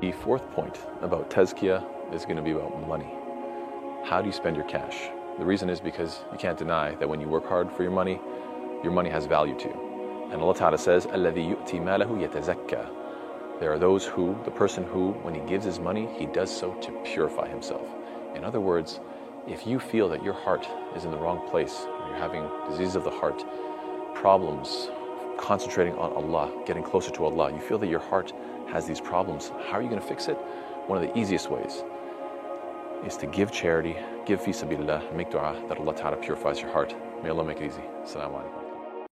The fourth point about Tazkiyah is going to be about money. How do you spend your cash? The reason is because you can't deny that when you work hard for your money, your money has value to you. And Allah Ta'ala says, الَّذِي يُؤْتِي مَالَهُ يَتَزَكَّى There are those who, the person who, when he gives his money, he does so to purify himself. In other words, if you feel that your heart is in the wrong place, you're having disease of the heart, problems, concentrating on Allah, getting closer to Allah, you feel that your heart has these problems, how are you going to fix it? One of the easiest ways is to give charity, give fi sabilillah, make dua that Allah Ta'ala purifies your heart. May Allah make it easy. Assalamu alaikum.